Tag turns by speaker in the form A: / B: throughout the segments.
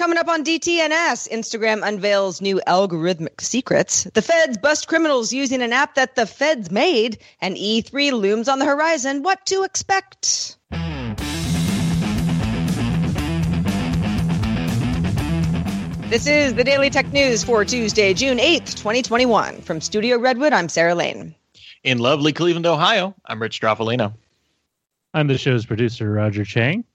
A: Coming up on DTNS, Instagram unveils new algorithmic secrets. The feds bust criminals using an app that the feds made, and E3 looms on the horizon. What to expect? This is the Daily Tech News for Tuesday, June 8th, 2021. From Studio Redwood, I'm Sarah Lane.
B: In lovely Cleveland, Ohio, I'm Rich Stroffolino.
C: I'm the show's producer, Roger Chang.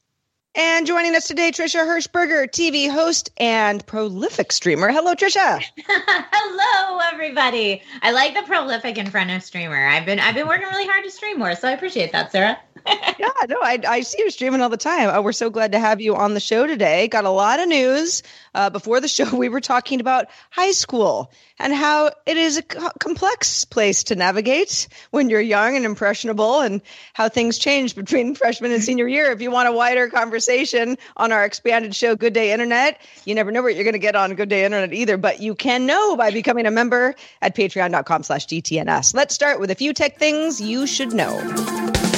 A: And joining us today, Trisha Hershberger, TV host and prolific streamer. Hello, Trisha.
D: Hello, everybody. I like the prolific in front of streamer. I've been I've been working really hard to stream more, so I appreciate that, Sarah.
A: yeah, no, I, I see you streaming all the time. Uh, we're so glad to have you on the show today. Got a lot of news. Uh, before the show, we were talking about high school and how it is a co- complex place to navigate when you're young and impressionable, and how things change between freshman and senior year. If you want a wider conversation on our expanded show, Good Day Internet, you never know what you're going to get on Good Day Internet either, but you can know by becoming a member at patreon.com slash DTNS. Let's start with a few tech things you should know.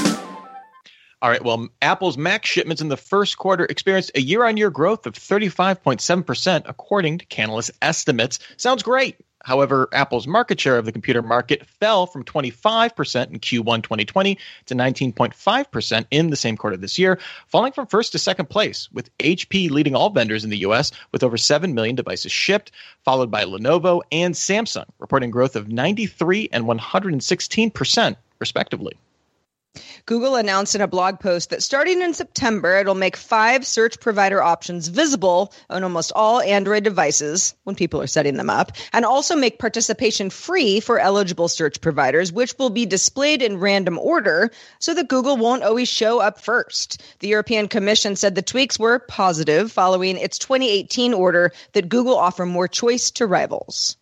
B: All right. Well, Apple's Mac shipments in the first quarter experienced a year on year growth of 35.7%, according to Canalys estimates. Sounds great. However, Apple's market share of the computer market fell from 25% in Q1 2020 to 19.5% in the same quarter this year, falling from first to second place, with HP leading all vendors in the US with over 7 million devices shipped, followed by Lenovo and Samsung, reporting growth of 93 and 116%, respectively.
A: Google announced in a blog post that starting in September, it'll make five search provider options visible on almost all Android devices when people are setting them up, and also make participation free for eligible search providers, which will be displayed in random order so that Google won't always show up first. The European Commission said the tweaks were positive following its 2018 order that Google offer more choice to rivals.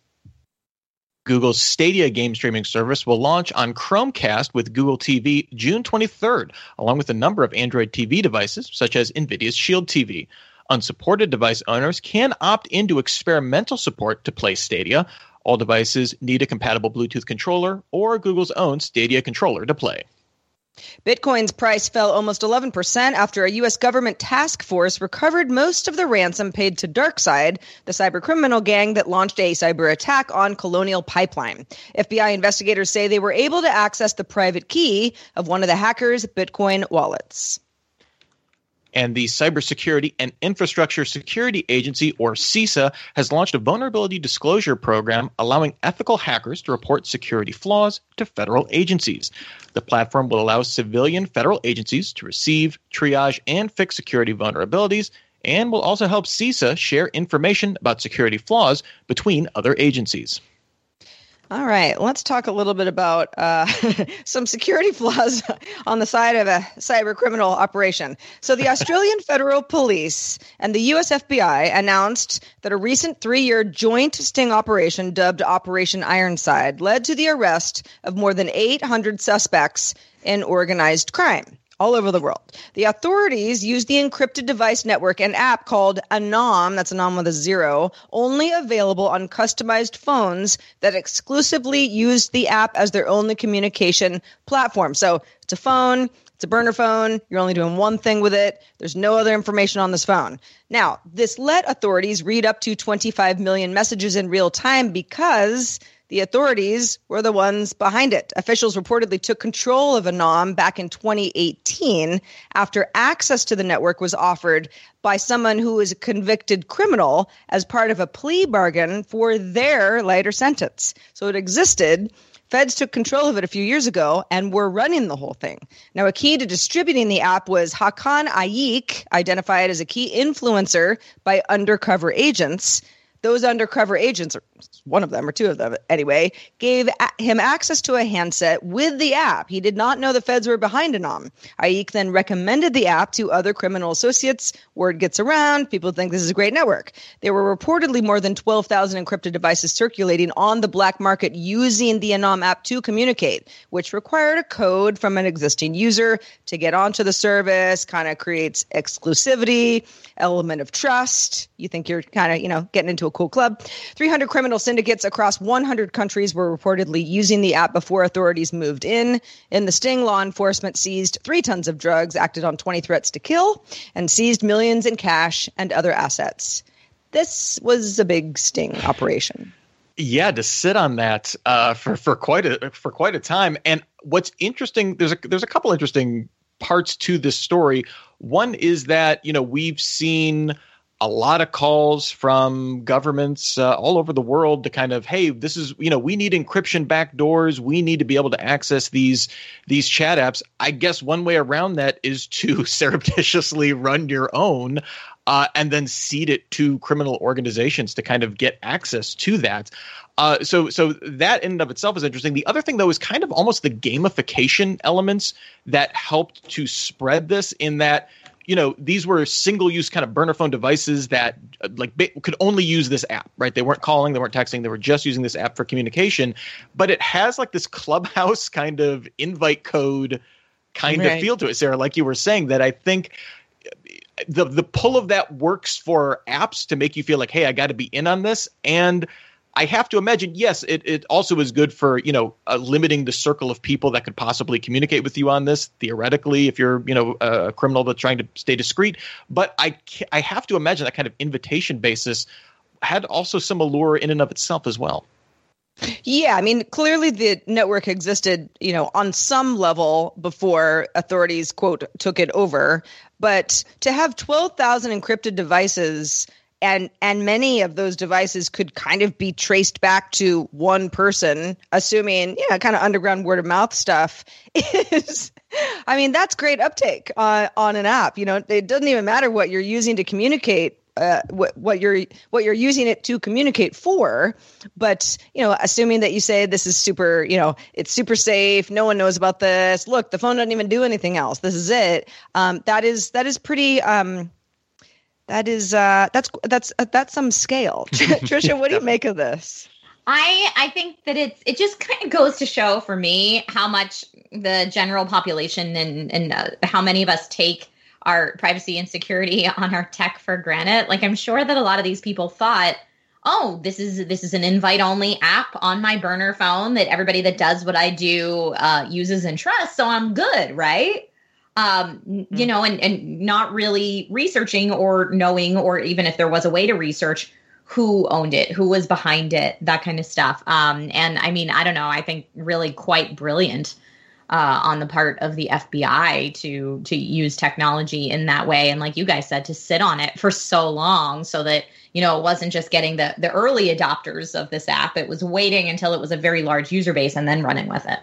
B: Google's Stadia game streaming service will launch on Chromecast with Google TV June 23rd, along with a number of Android TV devices, such as NVIDIA's Shield TV. Unsupported device owners can opt into experimental support to play Stadia. All devices need a compatible Bluetooth controller or Google's own Stadia controller to play.
A: Bitcoin's price fell almost 11% after a U.S. government task force recovered most of the ransom paid to DarkSide, the cybercriminal gang that launched a cyber attack on Colonial Pipeline. FBI investigators say they were able to access the private key of one of the hackers' Bitcoin wallets
B: and the Cybersecurity and Infrastructure Security Agency, or CISA, has launched a vulnerability disclosure program allowing ethical hackers to report security flaws to federal agencies. The platform will allow civilian federal agencies to receive, triage, and fix security vulnerabilities, and will also help CISA share information about security flaws between other agencies.
A: All right, let's talk a little bit about uh, some security flaws on the side of a cyber criminal operation. So, the Australian Federal Police and the US FBI announced that a recent three year joint sting operation dubbed Operation Ironside led to the arrest of more than 800 suspects in organized crime all over the world. The authorities used the encrypted device network and app called Anom, that's Anom with a zero, only available on customized phones that exclusively used the app as their only communication platform. So it's a phone, it's a burner phone. You're only doing one thing with it. There's no other information on this phone. Now, this let authorities read up to 25 million messages in real time because the authorities were the ones behind it. Officials reportedly took control of Anom back in 2018 after access to the network was offered by someone who was a convicted criminal as part of a plea bargain for their lighter sentence. So it existed Feds took control of it a few years ago and were running the whole thing. Now, a key to distributing the app was Hakan Ayik, identified as a key influencer by undercover agents those undercover agents, one of them or two of them anyway, gave him access to a handset with the app. He did not know the feds were behind it on. Ayik then recommended the app to other criminal associates. Word gets around. People think this is a great network. There were reportedly more than 12,000 encrypted devices circulating on the black market using the Anom app to communicate, which required a code from an existing user to get onto the service, kind of creates exclusivity, element of trust. You think you're kind of, you know, getting into a cool club. 300 criminal syndicates across 100 countries were reportedly using the app before authorities moved in. In the sting, law enforcement seized three tons of drugs, acted on 20 threats to kill, and seized millions in cash and other assets. This was a big sting operation.
B: Yeah, to sit on that uh, for for quite a for quite a time. And what's interesting, there's a there's a couple interesting parts to this story. One is that you know we've seen a lot of calls from governments uh, all over the world to kind of hey this is you know we need encryption backdoors. We need to be able to access these these chat apps. I guess one way around that is to surreptitiously run your own uh, and then seed it to criminal organizations to kind of get access to that. Uh, so so that in and of itself is interesting. The other thing though is kind of almost the gamification elements that helped to spread this in that you know these were single use kind of burner phone devices that uh, like could only use this app right? They weren't calling they weren't texting they were just using this app for communication. But it has like this clubhouse kind of invite code kind right. of feel to it sarah like you were saying that i think uh, the the pull of that works for apps to make you feel like hey i got to be in on this. And I have to imagine, yes, it, it also is good for you know uh, limiting the circle of people that could possibly communicate with you on this. Theoretically, if you're you know a criminal that's trying to stay discreet, but I I have to imagine that kind of invitation basis had also some allure in and of itself as well.
A: Yeah, I mean, clearly the network existed, you know, on some level before authorities quote took it over. But to have twelve thousand encrypted devices and and many of those devices could kind of be traced back to one person assuming yeah kind of underground word of mouth stuff is i mean that's great uptake on on an app you know? It doesn't even matter what you're using to communicate uh, what, what you're what you're using it to communicate for but you know assuming that you say this is super you know it's super safe no one knows about this look the phone doesn't even do anything else this is it um, that is that is pretty um, that is uh, that's that's uh, that's some scale. Trisha, what do you make of this?
D: I I think that it's it just kind of goes to show for me how much the general population and and uh, how many of us take our privacy and security on our tech for granted. Like I'm sure that a lot of these people thought, "Oh, this is this is an invite only app on my burner phone that everybody that does what I do uh, uses and trusts, so I'm good, right?" Um, mm-hmm. you know, and, and not really researching or knowing, or even if there was a way to research who owned it, who was behind it, that kind of stuff. Um, and I mean, I don't know, I think really quite brilliant uh, on the part of the FBI to to use technology in that way, and like you guys said, to sit on it for so long, so that you know it wasn't just getting the the early adopters of this app; it was waiting until it was a very large user base and then running with it.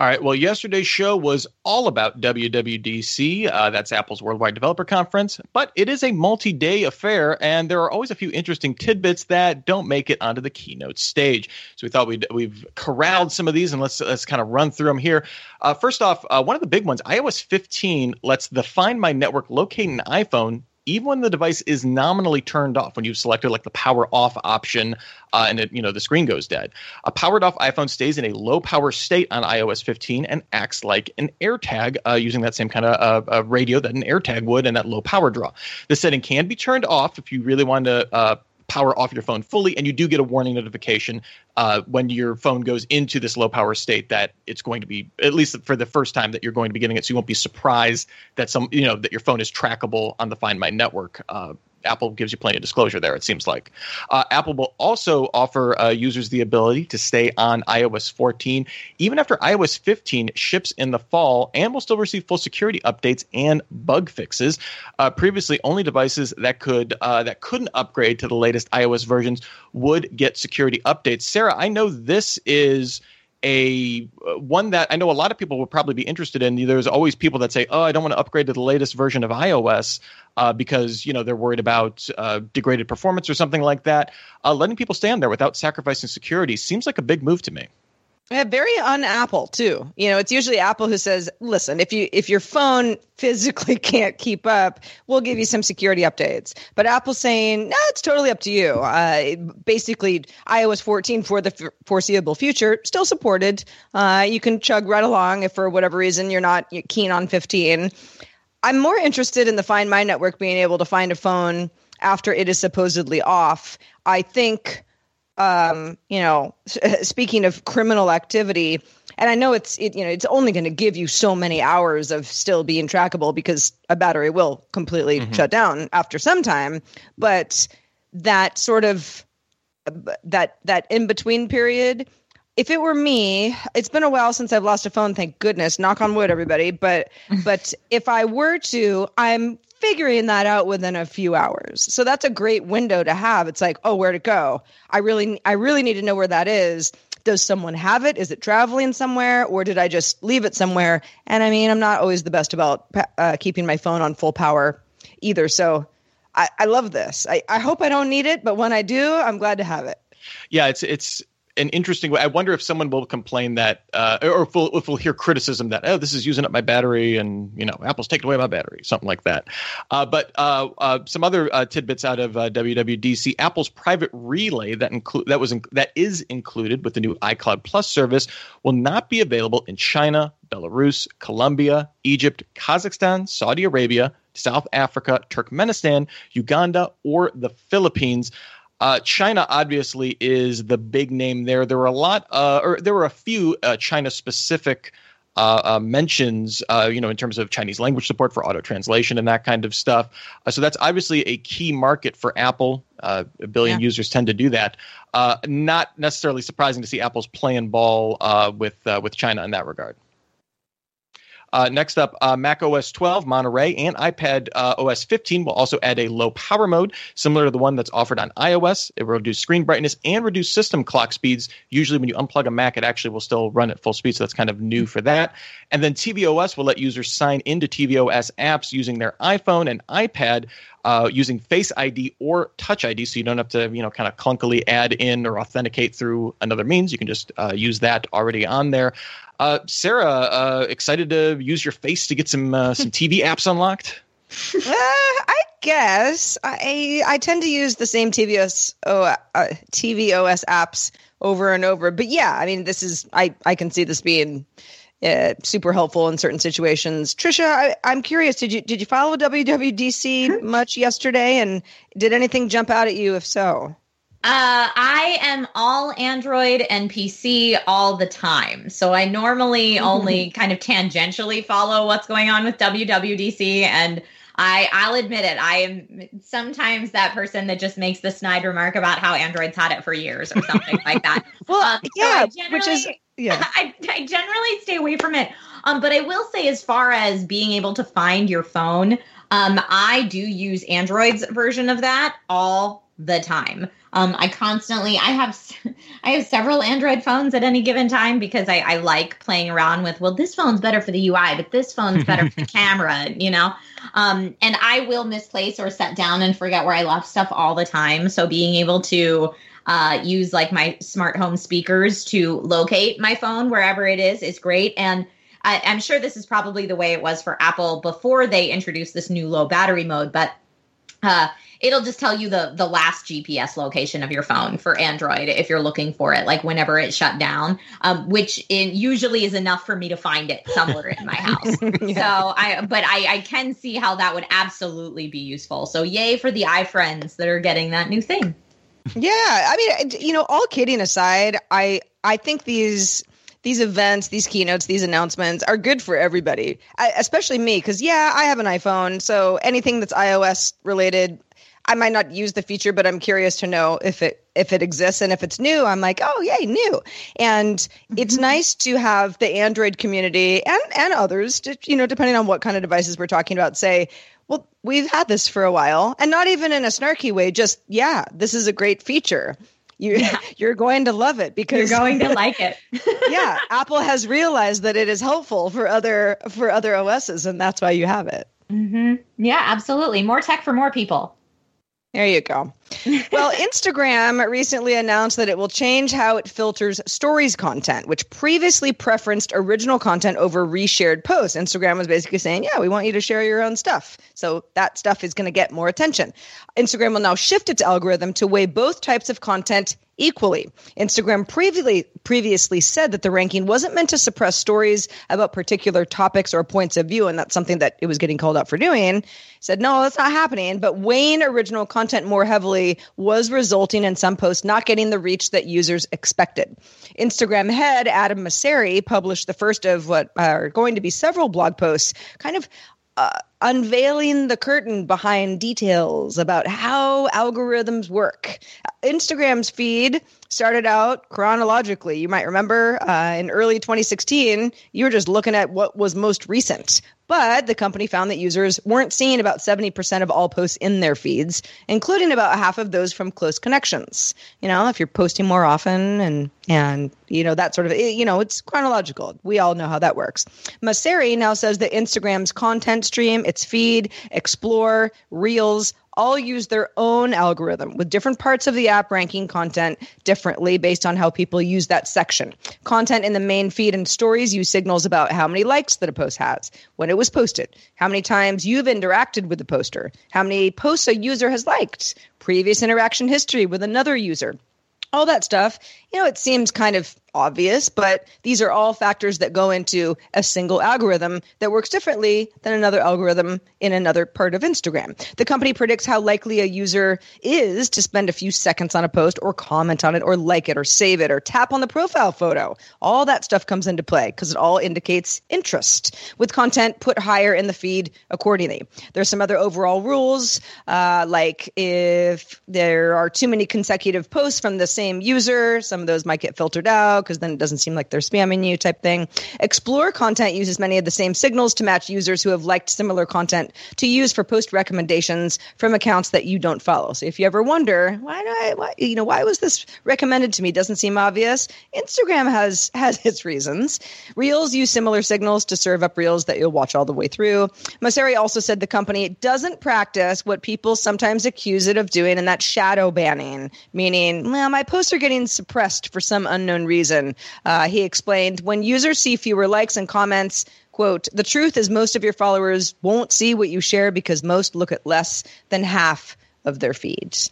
B: All right. Well, yesterday's show was all about WWDC. Uh, that's Apple's Worldwide Developer Conference, but it is a multi day affair, and there are always a few interesting tidbits that don't make it onto the keynote stage. So we thought we'd, we've corralled some of these, and let's, let's kind of run through them here. Uh, first off, uh, one of the big ones iOS 15 lets the Find My Network locate an iPhone even when the device is nominally turned off, when you've selected like the power off option uh, and it, you know the screen goes dead, a powered off iPhone stays in a low power state on iOS 15 and acts like an AirTag uh, using that same kind of uh, radio that an AirTag would and that low power draw. The setting can be turned off if you really want to uh, power off your phone fully, and you do get a warning notification uh, when your phone goes into this low power state that it's going to be at least for the first time that you're going to be getting it. So you won't be surprised that some you know that your phone is trackable on the Find My network. Uh, Apple gives you plenty of disclosure there. It seems like uh, Apple will also offer uh, users the ability to stay on iOS 14 even after iOS 15 ships in the fall, and will still receive full security updates and bug fixes. Uh, previously, only devices that could uh, that couldn't upgrade to the latest iOS versions would get security updates. Sarah, I know this is a uh, one that I know a lot of people would probably be interested in. There's always people that say, "Oh, I don't want to upgrade to the latest version of iOS uh, because you know they're worried about uh, degraded performance or something like that." Uh, letting people stay on there without sacrificing security seems like a big move to me.
A: Yeah, very un-Apple too. You know, it's usually Apple who says, "Listen, if you if your phone physically can't keep up, we'll give you some security updates." But Apple's saying, "No, it's totally up to you." Uh, basically, iOS 14 for the f- foreseeable future still supported. Uh, you can chug right along if for whatever reason you're not keen on 15. I'm more interested in the Find My network being able to find a phone after it is supposedly off. I think um, you know, speaking of criminal activity, and I know it's it, you know it's only going to give you so many hours of still being trackable because a battery will completely mm-hmm. shut down after some time. But that sort of that that in between period, if it were me, it's been a while since I've lost a phone. Thank goodness. Knock on wood, everybody. But but if I were to, I'm figuring that out within a few hours. So that's a great window to have. It's like, oh, where to go? I really I really need to know where that is. Does someone have it? Is it traveling somewhere or did I just leave it somewhere? And I mean, I'm not always the best about uh, keeping my phone on full power either. So I, I love this. I, I hope I don't need it, but when I do, I'm glad to have it.
B: Yeah, it's it's an interesting way. I wonder if someone will complain that, uh, or if we'll, if we'll, hear criticism that, oh, this is using up my battery, and you know, Apple's taking away my battery, something like that. Uh, but uh, uh some other uh, tidbits out of uh, WWDC: Apple's private relay that include that was in- that is included with the new iCloud Plus service will not be available in China, Belarus, Colombia, Egypt, Kazakhstan, Saudi Arabia, South Africa, Turkmenistan, Uganda, or the Philippines. Uh, China obviously is the big name there. There were a lot, uh, or there were a few uh, China-specific uh, uh, mentions, uh, you know, in terms of Chinese language support for auto translation and that kind of stuff. so that's obviously a key market for Apple. a billion yeah. users tend to do that. not necessarily surprising to see Apple's playing ball with with China in that regard. Uh, next up, uh, Mac OS 12, Monterey, and iPad uh, OS 15 will also add a low power mode, similar to the one that's offered on iOS. It will reduce screen brightness and reduce system clock speeds. Usually, when you unplug a Mac, it actually will still run at full speed, so that's kind of new for that. And then tvOS will let users sign into tvOS apps using their iPhone and iPad uh, using Face ID or Touch ID, so you don't have to, you know, kind of clunkily add in or authenticate through another means. You can just uh, use that already on there. Uh, Sarah, uh, excited to use your face to get some uh, some TV apps unlocked?
A: uh, I guess I I tend to use the same TVOS oh, uh, tvOS apps over and over. But yeah, I mean, this is I I can see this being uh, super helpful in certain situations. Trisha, I, am curious. Did you did you follow WWDC much yesterday, and did anything jump out at you? If so,
D: uh, I am all Android and PC all the time. So I normally only kind of tangentially follow what's going on with WWDC and I I'll admit it. I am sometimes that person that just makes the snide remark about how Android's had it for years or something like that.
A: well, um, yeah, which is yeah.
D: I, I generally stay away from it. Um, but I will say, as far as being able to find your phone, um, I do use Android's version of that all the time. Um, I constantly, I have, I have several Android phones at any given time because I, I like playing around with. Well, this phone's better for the UI, but this phone's better for the camera. You know, um, and I will misplace or set down and forget where I left stuff all the time. So being able to uh, use like my smart home speakers to locate my phone wherever it is is great. And I, am sure this is probably the way it was for Apple before they introduced this new low battery mode, but uh, it'll just tell you the the last GPS location of your phone for Android if you're looking for it, like whenever it shut down, um, which in, usually is enough for me to find it somewhere in my house. yeah. So I, but I, I can see how that would absolutely be useful. So yay for the iFriends that are getting that new thing.
A: Yeah, I mean, you know, all kidding aside, I I think these these events, these keynotes, these announcements are good for everybody, I, especially me, because yeah, I have an iPhone, so anything that's iOS related, I might not use the feature, but I'm curious to know if it if it exists and if it's new. I'm like, oh yay, new. And mm-hmm. it's nice to have the Android community and and others, to, you know, depending on what kind of devices we're talking about, say, well, we've had this for a while, and not even in a snarky way. Just yeah, this is a great feature you yeah. you're going to love it because
D: you're going to like it.
A: yeah, Apple has realized that it is helpful for other for other OSs, and that's why you have it.
D: Mm-hmm. Yeah, absolutely. More tech for more people.
A: There you go. Well, Instagram recently announced that it will change how it filters stories content, which previously preferenced original content over reshared posts. Instagram was basically saying, yeah, we want you to share your own stuff. So that stuff is going to get more attention. Instagram will now shift its algorithm to weigh both types of content equally. Instagram previously previously said that the ranking wasn't meant to suppress stories about particular topics or points of view, and that's something that it was getting called out for doing. Said no, that's not happening. But weighing original content more heavily was resulting in some posts not getting the reach that users expected. Instagram head Adam Mosseri published the first of what are going to be several blog posts, kind of uh, unveiling the curtain behind details about how algorithms work. Instagram's feed started out chronologically. You might remember uh, in early 2016, you were just looking at what was most recent. But the company found that users weren't seeing about 70% of all posts in their feeds, including about half of those from close connections. You know, if you're posting more often and and you know that sort of you know it's chronological. We all know how that works. Mosseri now says that Instagram's content stream, its feed, Explore, Reels, all use their own algorithm with different parts of the app ranking content differently based on how people use that section. Content in the main feed and stories use signals about how many likes that a post has, when it was posted, how many times you've interacted with the poster, how many posts a user has liked, previous interaction history with another user all that stuff. You know, it seems kind of obvious, but these are all factors that go into a single algorithm that works differently than another algorithm in another part of Instagram. The company predicts how likely a user is to spend a few seconds on a post or comment on it or like it or save it or tap on the profile photo. All that stuff comes into play because it all indicates interest with content put higher in the feed accordingly. There's some other overall rules, uh, like if there are too many consecutive posts from the same user, some of those might get filtered out because then it doesn't seem like they're spamming you type thing. Explore content uses many of the same signals to match users who have liked similar content to use for post recommendations from accounts that you don't follow. So if you ever wonder why do I why you know why was this recommended to me doesn't seem obvious, Instagram has has its reasons. Reels use similar signals to serve up reels that you'll watch all the way through. Mosseri also said the company doesn't practice what people sometimes accuse it of doing, and that's shadow banning, meaning, well, my posts are getting suppressed for some unknown reason reason. Uh, he explained when users see fewer likes and comments, quote, the truth is most of your followers won't see what you share because most look at less than half of their feeds.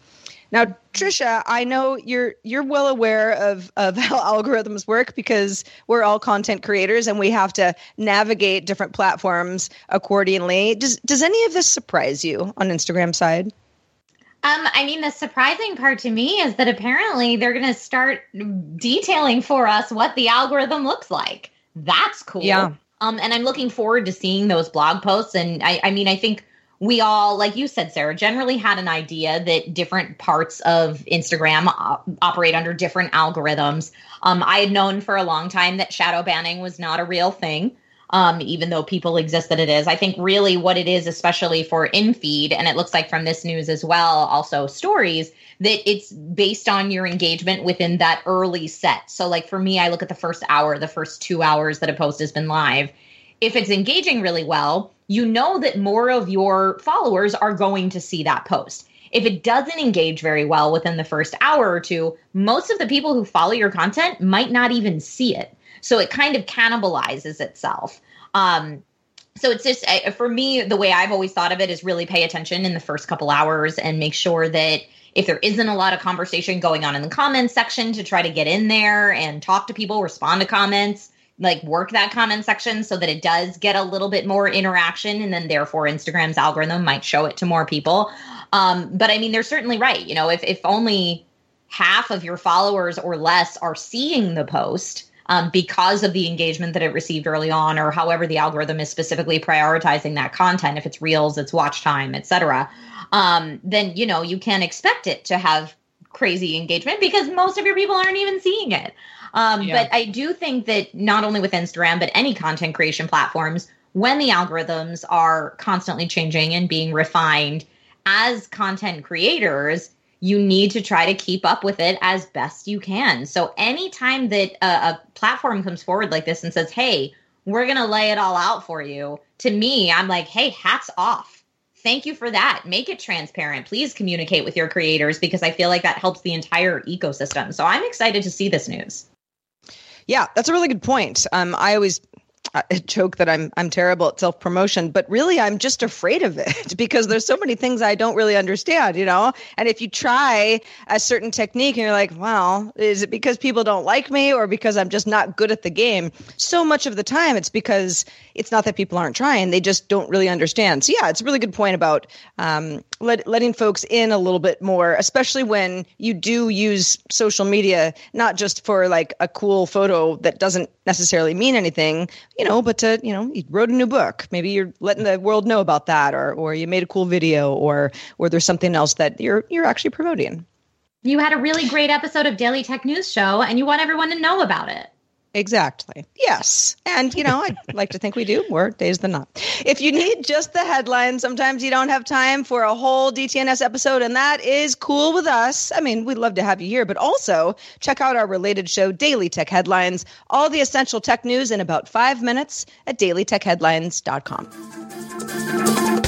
A: Now, Trisha, I know you're you're well aware of of how algorithms work because we're all content creators and we have to navigate different platforms accordingly. Does does any of this surprise you on Instagram side?
D: Um, I mean, the surprising part to me is that apparently they're going to start detailing for us what the algorithm looks like. That's cool.
A: Yeah.
D: Um, and I'm looking forward to seeing those blog posts. And I, I mean, I think we all, like you said, Sarah, generally had an idea that different parts of Instagram op- operate under different algorithms. Um, I had known for a long time that shadow banning was not a real thing um, even though people exist that it is. I think really what it is, especially for in feed, and it looks like from this news as well, also stories, that it's based on your engagement within that early set. So, like for me, I look at the first hour, the first two hours that a post has been live. If it's engaging really well, you know that more of your followers are going to see that post. If it doesn't engage very well within the first hour or two, most of the people who follow your content might not even see it. So it kind of cannibalizes itself. Um, so it's just for me, the way I've always thought of it is really pay attention in the first couple hours and make sure that if there isn't a lot of conversation going on in the comments section to try to get in there and talk to people, respond to comments, like work that comment section so that it does get a little bit more interaction and then therefore Instagram's algorithm might show it to more people. Um, but I mean, they're certainly right. You know, if, if only half of your followers or less are seeing the post, um, because of the engagement that it received early on, or however the algorithm is specifically prioritizing that content, if it's reels, it's watch time, etc., um, then you know you can't expect it to have crazy engagement because most of your people aren't even seeing it. Um, yeah. But I do think that not only with Instagram, but any content creation platforms, when the algorithms are constantly changing and being refined, as content creators, you need to try to keep up with it as best you can. So anytime that a, a platform comes forward like this and says, "Hey, we're going to lay it all out for you," to me, I'm like, "Hey, hats off." Thank you for that. Make it transparent. Please communicate with your creators because I feel like that helps the entire ecosystem. So I'm excited to see this news.
A: Yeah, that's a really good point. Um, I always I joke that I'm I'm terrible at self promotion, but really I'm just afraid of it because there's so many things I don't really understand, you know. And if you try a certain technique and you're like, well, is it because people don't like me or because I'm just not good at the game? So much of the time, it's because it's not that people aren't trying; they just don't really understand. So yeah, it's a really good point about um, let, letting folks in a little bit more, especially when you do use social media, not just for like a cool photo that doesn't necessarily mean anything, you know, but to, you know, you wrote a new book. Maybe you're letting the world know about that or, or you made a cool video or, or there's something else that you're, you're actually promoting.
D: You had a really great episode of Daily Tech News Show and you want everyone to know about it.
A: Exactly. Yes. And, you know, I like to think we do more days than not. If you need just the headline, sometimes you don't have time for a whole DTNS episode, and that is cool with us. I mean, we'd love to have you here, but also check out our related show, Daily Tech Headlines, all the essential tech news in about five minutes at dailytechheadlines.com.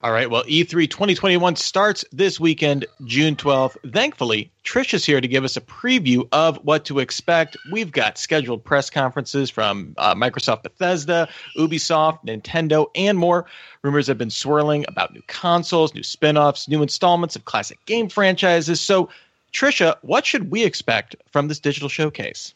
B: All right. Well, E3 2021 starts this weekend, June 12th. Thankfully, Trish is here to give us a preview of what to expect. We've got scheduled press conferences from uh, Microsoft Bethesda, Ubisoft, Nintendo, and more. Rumors have been swirling about new consoles, new spin offs, new installments of classic game franchises. So, Trisha, what should we expect from this digital showcase?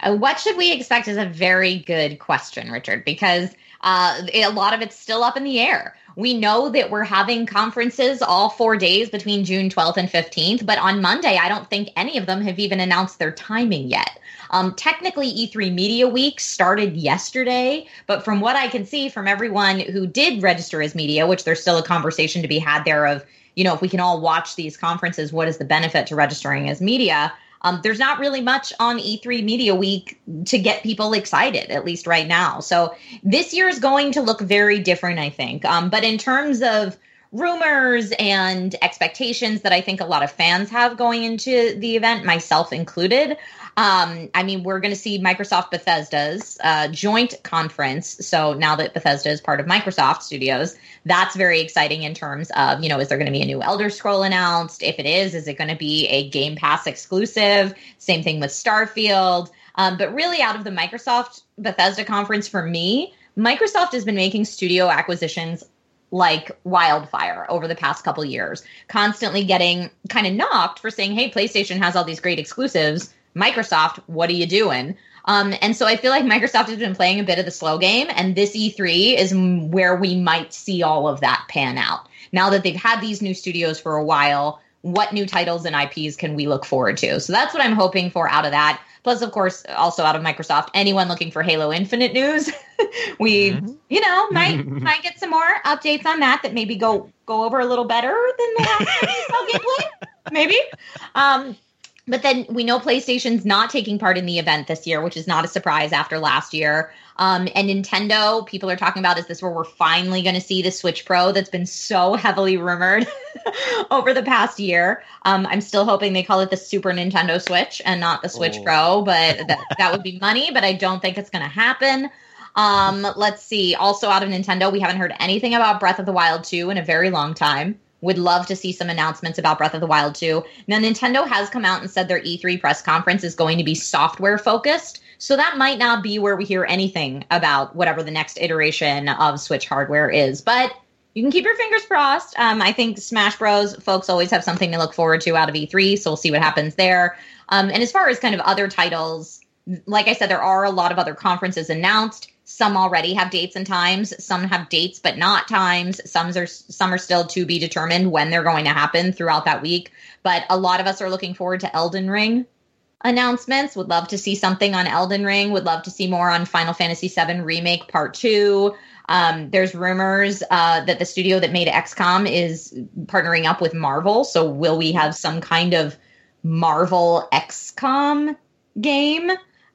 D: Uh, what should we expect is a very good question, Richard, because uh, a lot of it's still up in the air. We know that we're having conferences all four days between June 12th and 15th, but on Monday, I don't think any of them have even announced their timing yet. Um, technically, E3 Media Week started yesterday, but from what I can see from everyone who did register as media, which there's still a conversation to be had there of, you know, if we can all watch these conferences, what is the benefit to registering as media? Um, there's not really much on E3 Media Week to get people excited, at least right now. So this year is going to look very different, I think. Um, but in terms of rumors and expectations that I think a lot of fans have going into the event, myself included, um, I mean, we're going to see Microsoft Bethesda's uh, joint conference. So now that Bethesda is part of Microsoft Studios, that's very exciting in terms of, you know, is there going to be a new Elder Scroll announced? If it is, is it going to be a Game Pass exclusive? Same thing with Starfield. Um, but really, out of the Microsoft Bethesda conference for me, Microsoft has been making studio acquisitions like wildfire over the past couple years, constantly getting kind of knocked for saying, hey, PlayStation has all these great exclusives. Microsoft, what are you doing? Um, and so I feel like Microsoft has been playing a bit of the slow game, and this E3 is where we might see all of that pan out. Now that they've had these new studios for a while, what new titles and IPs can we look forward to? So that's what I'm hoping for out of that. Plus, of course, also out of Microsoft, anyone looking for Halo Infinite news, we, mm-hmm. you know, might might get some more updates on that that maybe go go over a little better than the last gameplay. Maybe. Um, but then we know PlayStation's not taking part in the event this year, which is not a surprise after last year. Um, and Nintendo, people are talking about is this where we're finally going to see the Switch Pro that's been so heavily rumored over the past year. Um, I'm still hoping they call it the Super Nintendo Switch and not the Switch oh. Pro, but that, that would be money, but I don't think it's going to happen. Um, let's see. Also, out of Nintendo, we haven't heard anything about Breath of the Wild 2 in a very long time. Would love to see some announcements about Breath of the Wild 2. Now, Nintendo has come out and said their E3 press conference is going to be software focused. So that might not be where we hear anything about whatever the next iteration of Switch hardware is. But you can keep your fingers crossed. Um, I think Smash Bros. folks always have something to look forward to out of E3, so we'll see what happens there. Um, and as far as kind of other titles, like I said, there are a lot of other conferences announced. Some already have dates and times. Some have dates but not times. Some are some are still to be determined when they're going to happen throughout that week. But a lot of us are looking forward to Elden Ring announcements. Would love to see something on Elden Ring. Would love to see more on Final Fantasy VII Remake Part Two. Um, there's rumors uh, that the studio that made XCOM is partnering up with Marvel. So will we have some kind of Marvel XCOM game?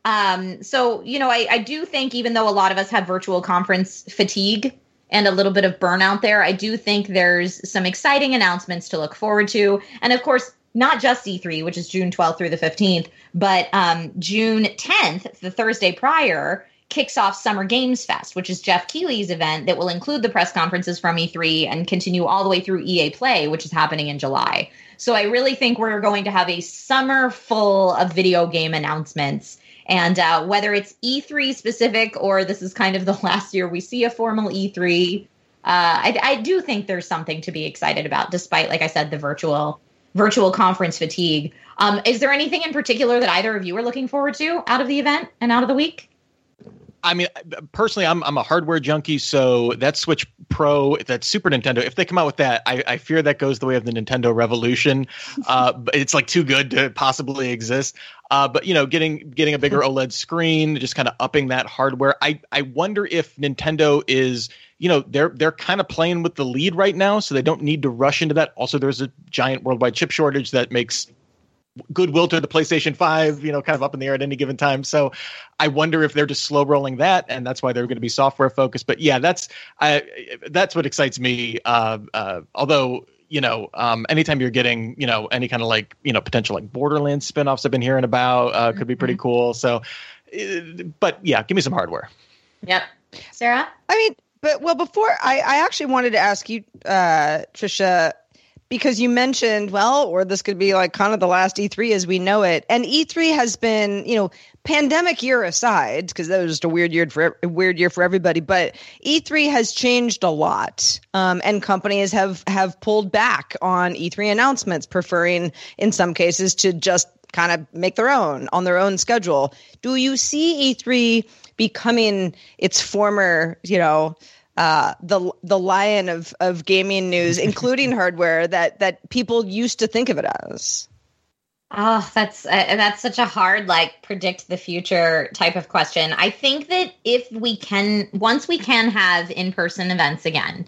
D: Um, so, you know, I, I do think even though a lot of us have virtual conference fatigue and a little bit of burnout there, I do think there's some exciting announcements to look forward to. And of course, not just E3, which is June 12th through the 15th, but um, June 10th, the Thursday prior, kicks off Summer Games Fest, which is Geoff Keighley's event that will include the press conferences from E3 and continue all the way through EA Play, which is happening in July. So I really think we're going to have a summer full of video game announcements and uh, whether it's E3 specific or this is kind of the last year we see a formal E3, uh, I, I do think there's something to be excited about, despite, like I said, the virtual virtual conference fatigue. Um, is there anything in particular that either of you are looking forward to out of the event and out of the week?
B: I mean, personally, I'm I'm a hardware junkie, so that Switch Pro, that Super Nintendo, if they come out with that, I, I fear that goes the way of the Nintendo Revolution. Uh, it's like too good to possibly exist. Uh, but you know, getting getting a bigger OLED screen, just kind of upping that hardware. I I wonder if Nintendo is, you know, they're they're kind of playing with the lead right now, so they don't need to rush into that. Also, there's a giant worldwide chip shortage that makes goodwill to the PlayStation 5, you know, kind of up in the air at any given time. So I wonder if they're just slow rolling that and that's why they're going to be software focused. But yeah, that's I that's what excites me. Uh, uh, although you know, um, anytime you're getting, you know, any kind of like, you know, potential like Borderlands spinoffs I've been hearing about uh, could be pretty mm-hmm. cool. So, uh, but yeah, give me some hardware.
D: Yep. Sarah?
A: I mean, but well, before I, I actually wanted to ask you, uh, Trisha, because you mentioned, well, or this could be like kind of the last E3 as we know it. And E3 has been, you know, pandemic year aside, because that was just a weird year for weird year for everybody. But E3 has changed a lot, um, and companies have have pulled back on E3 announcements, preferring in some cases to just kind of make their own on their own schedule. Do you see E3 becoming its former, you know, uh, the the lion of of gaming news, including hardware that that people used to think of it as?
D: Oh, that's uh, that's such a hard like predict the future type of question. I think that if we can once we can have in-person events again,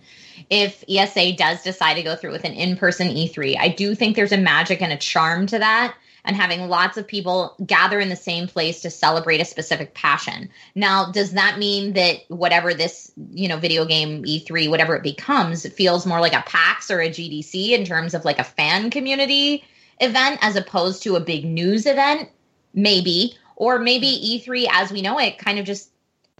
D: if ESA does decide to go through with an in-person E3, I do think there's a magic and a charm to that and having lots of people gather in the same place to celebrate a specific passion. Now, does that mean that whatever this, you know, video game E3, whatever it becomes, it feels more like a PAX or a GDC in terms of like a fan community event as opposed to a big news event? Maybe. Or maybe E3 as we know it kind of just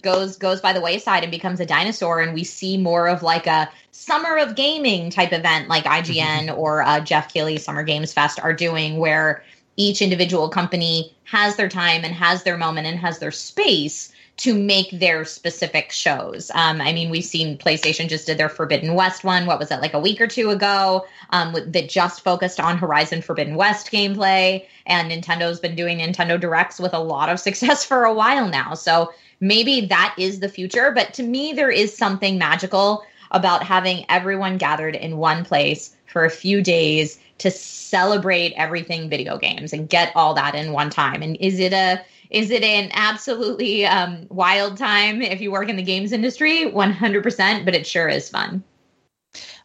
D: goes goes by the wayside and becomes a dinosaur and we see more of like a summer of gaming type event like IGN or uh, Geoff Keighley Summer Games Fest are doing where each individual company has their time and has their moment and has their space to make their specific shows. Um, I mean, we've seen PlayStation just did their Forbidden West one. What was that, like a week or two ago? Um, that just focused on Horizon Forbidden West gameplay. And Nintendo's been doing Nintendo Directs with a lot of success for a while now. So maybe that is the future. But to me, there is something magical about having everyone gathered in one place for a few days to celebrate everything video games and get all that in one time. And is it a is it an absolutely um, wild time if you work in the games industry? 100%, but it sure is fun.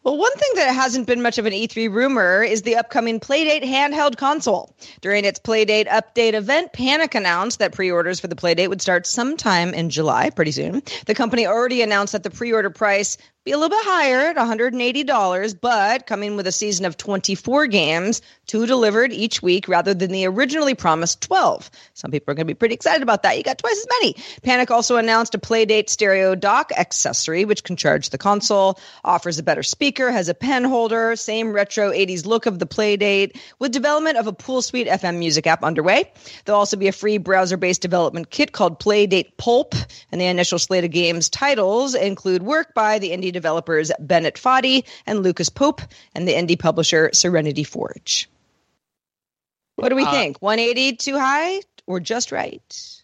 A: Well, one thing that hasn't been much of an E3 rumor is the upcoming Playdate handheld console. During its Playdate update event, Panic announced that pre orders for the Playdate would start sometime in July, pretty soon. The company already announced that the pre order price be a little bit higher at $180, but coming with a season of 24 games, two delivered each week rather than the originally promised 12. Some people are going to be pretty excited about that. You got twice as many. Panic also announced a Playdate stereo dock accessory, which can charge the console, offers a better speaker, has a pen holder, same retro 80s look of the Playdate, with development of a Poolsuite FM music app underway. There'll also be a free browser based development kit called Playdate Pulp, and the initial slate of games titles include work by the indie developers Bennett Foddy and Lucas Pope and the indie publisher Serenity Forge. What do we uh, think? 180 too high or just right?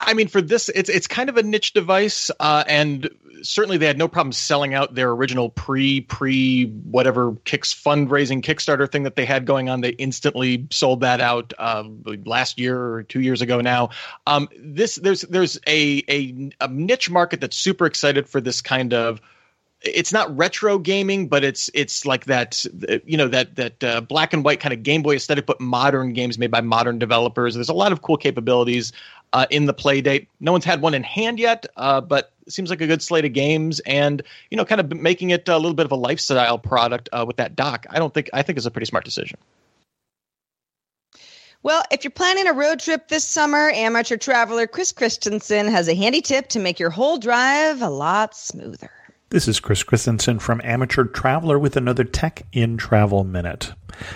B: I mean, for this, it's it's kind of a niche device, uh, and certainly they had no problem selling out their original pre pre whatever kicks fundraising Kickstarter thing that they had going on. They instantly sold that out uh, last year or two years ago now. Um, this there's there's a, a a niche market that's super excited for this kind of it's not retro gaming, but it's it's like that you know that that uh, black and white kind of Game Boy aesthetic, but modern games made by modern developers. There's a lot of cool capabilities uh, in the Playdate. No one's had one in hand yet, uh, but seems like a good slate of games, and you know, kind of making it a little bit of a lifestyle product uh, with that dock. I don't think I think is a pretty smart decision.
A: Well, if you're planning a road trip this summer, amateur traveler Chris Christensen has a handy tip to make your whole drive a lot smoother.
E: This is Chris Christensen from Amateur Traveler with another Tech in Travel Minute.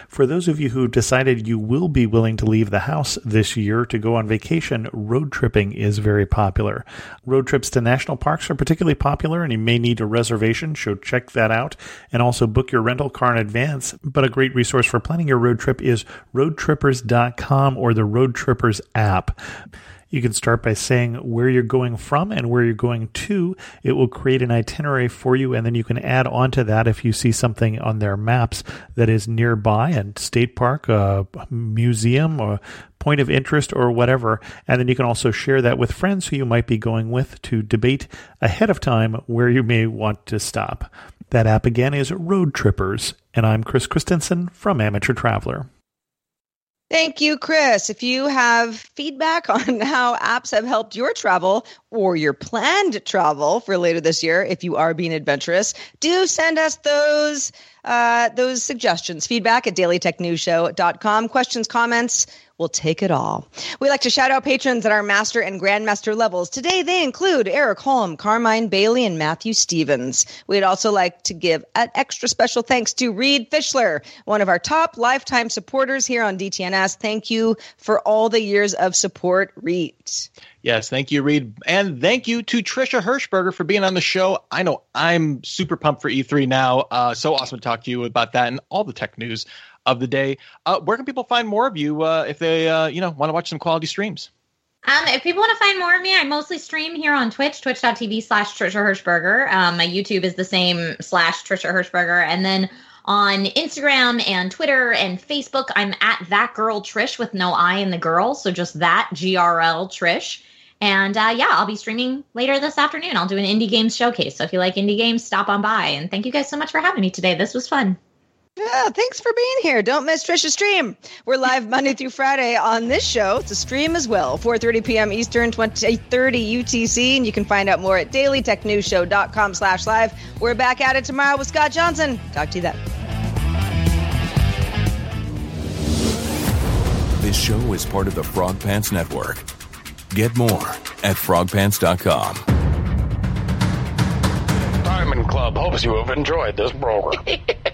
E: For those of you who decided you will be willing to leave the house this year to go on vacation, road tripping is very popular. Road trips to national parks are particularly popular and you may need a reservation, so check that out. And also book your rental car in advance. But a great resource for planning your road trip is roadtrippers.com or the Roadtrippers app. You can start by saying where you're going from and where you're going to. It will create an itinerary for you, and then you can add on to that if you see something on their maps that is nearby, and state park, a museum, or point of interest, or whatever. And then you can also share that with friends who you might be going with to debate ahead of time where you may want to stop. That app again is Roadtrippers, and I'm Chris Christensen from Amateur Traveler.
A: Thank you, Chris. If you have feedback on how apps have helped your travel or your planned travel for later this year, if you are being adventurous, do send us those uh, those suggestions. Feedback at dailytechnewsshow.com. Questions, comments, We'll take it all. We like to shout out patrons at our master and grandmaster levels. Today they include Eric Holm, Carmine Bailey, and Matthew Stevens. We'd also like to give an extra special thanks to Reed Fischler, one of our top lifetime supporters here on DTNS. Thank you for all the years of support, Reed.
B: Yes, thank you, Reed. And thank you to Trisha Hershberger for being on the show. I know I'm super pumped for E3 now. Uh, so awesome to talk to you about that and all the tech news of the day. Uh, where can people find more of you uh, if they, uh, you know, want to watch some quality streams?
D: Um, if people want to find more of me, I mostly stream here on Twitch, twitch.tv slash Trisha Hershberger. Um, my YouTube is the same slash Trisha Hershberger. And then on Instagram and Twitter and Facebook, I'm at that girl Trish with no I in the girl. So just that GRL Trish. And uh, yeah, I'll be streaming later this afternoon. I'll do an indie games showcase. So if you like indie games, stop on by. And thank you guys so much for having me today. This was fun.
A: Yeah, thanks for being here. Don't miss Trisha's stream. We're live Monday through Friday on this show. It's a stream as well, 4.30 p.m. Eastern, 2030 UTC. And you can find out more at dailytechnewsshow.com slash live. We're back at it tomorrow with Scott Johnson. Talk to you then.
F: This show is part of the Frog Pants Network. Get more at frogpants.com.
G: Diamond Club hopes you have enjoyed this program.